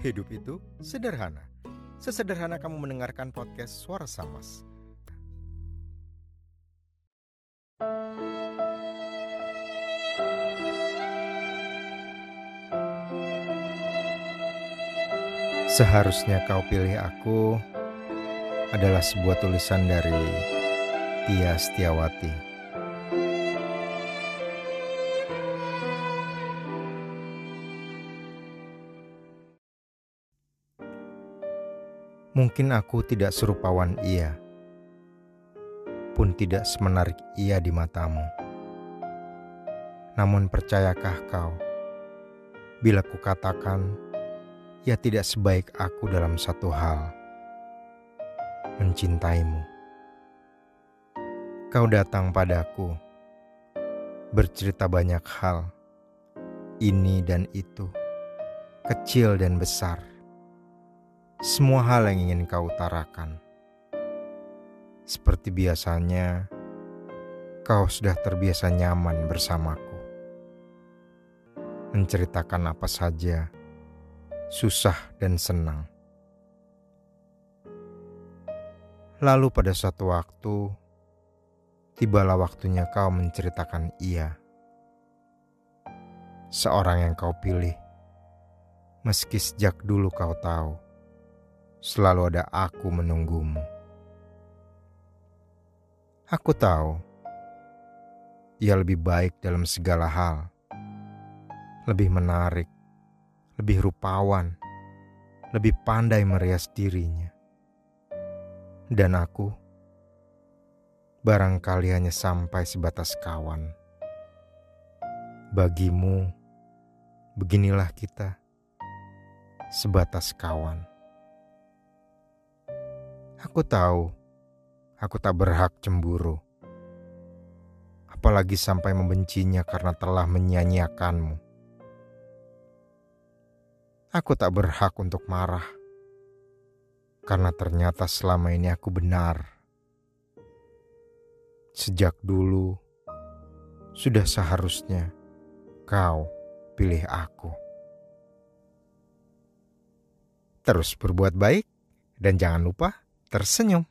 Hidup itu sederhana. Sesederhana kamu mendengarkan podcast Suara Samas. Seharusnya kau pilih aku adalah sebuah tulisan dari Tia Setiawati. Mungkin aku tidak serupawan ia, pun tidak semenarik ia di matamu. Namun percayakah kau, bila kukatakan ia tidak sebaik aku dalam satu hal, mencintaimu. Kau datang padaku, bercerita banyak hal, ini dan itu, kecil dan besar semua hal yang ingin kau utarakan. Seperti biasanya, kau sudah terbiasa nyaman bersamaku. Menceritakan apa saja, susah dan senang. Lalu pada suatu waktu, tibalah waktunya kau menceritakan ia. Seorang yang kau pilih, meski sejak dulu kau tahu selalu ada aku menunggumu. Aku tahu ia lebih baik dalam segala hal, lebih menarik, lebih rupawan, lebih pandai merias dirinya. Dan aku barangkali hanya sampai sebatas kawan. Bagimu, beginilah kita, sebatas kawan. Aku tahu, aku tak berhak cemburu. Apalagi sampai membencinya karena telah menyanyiakanmu. Aku tak berhak untuk marah. Karena ternyata selama ini aku benar. Sejak dulu, sudah seharusnya kau pilih aku. Terus berbuat baik dan jangan lupa tersenyum.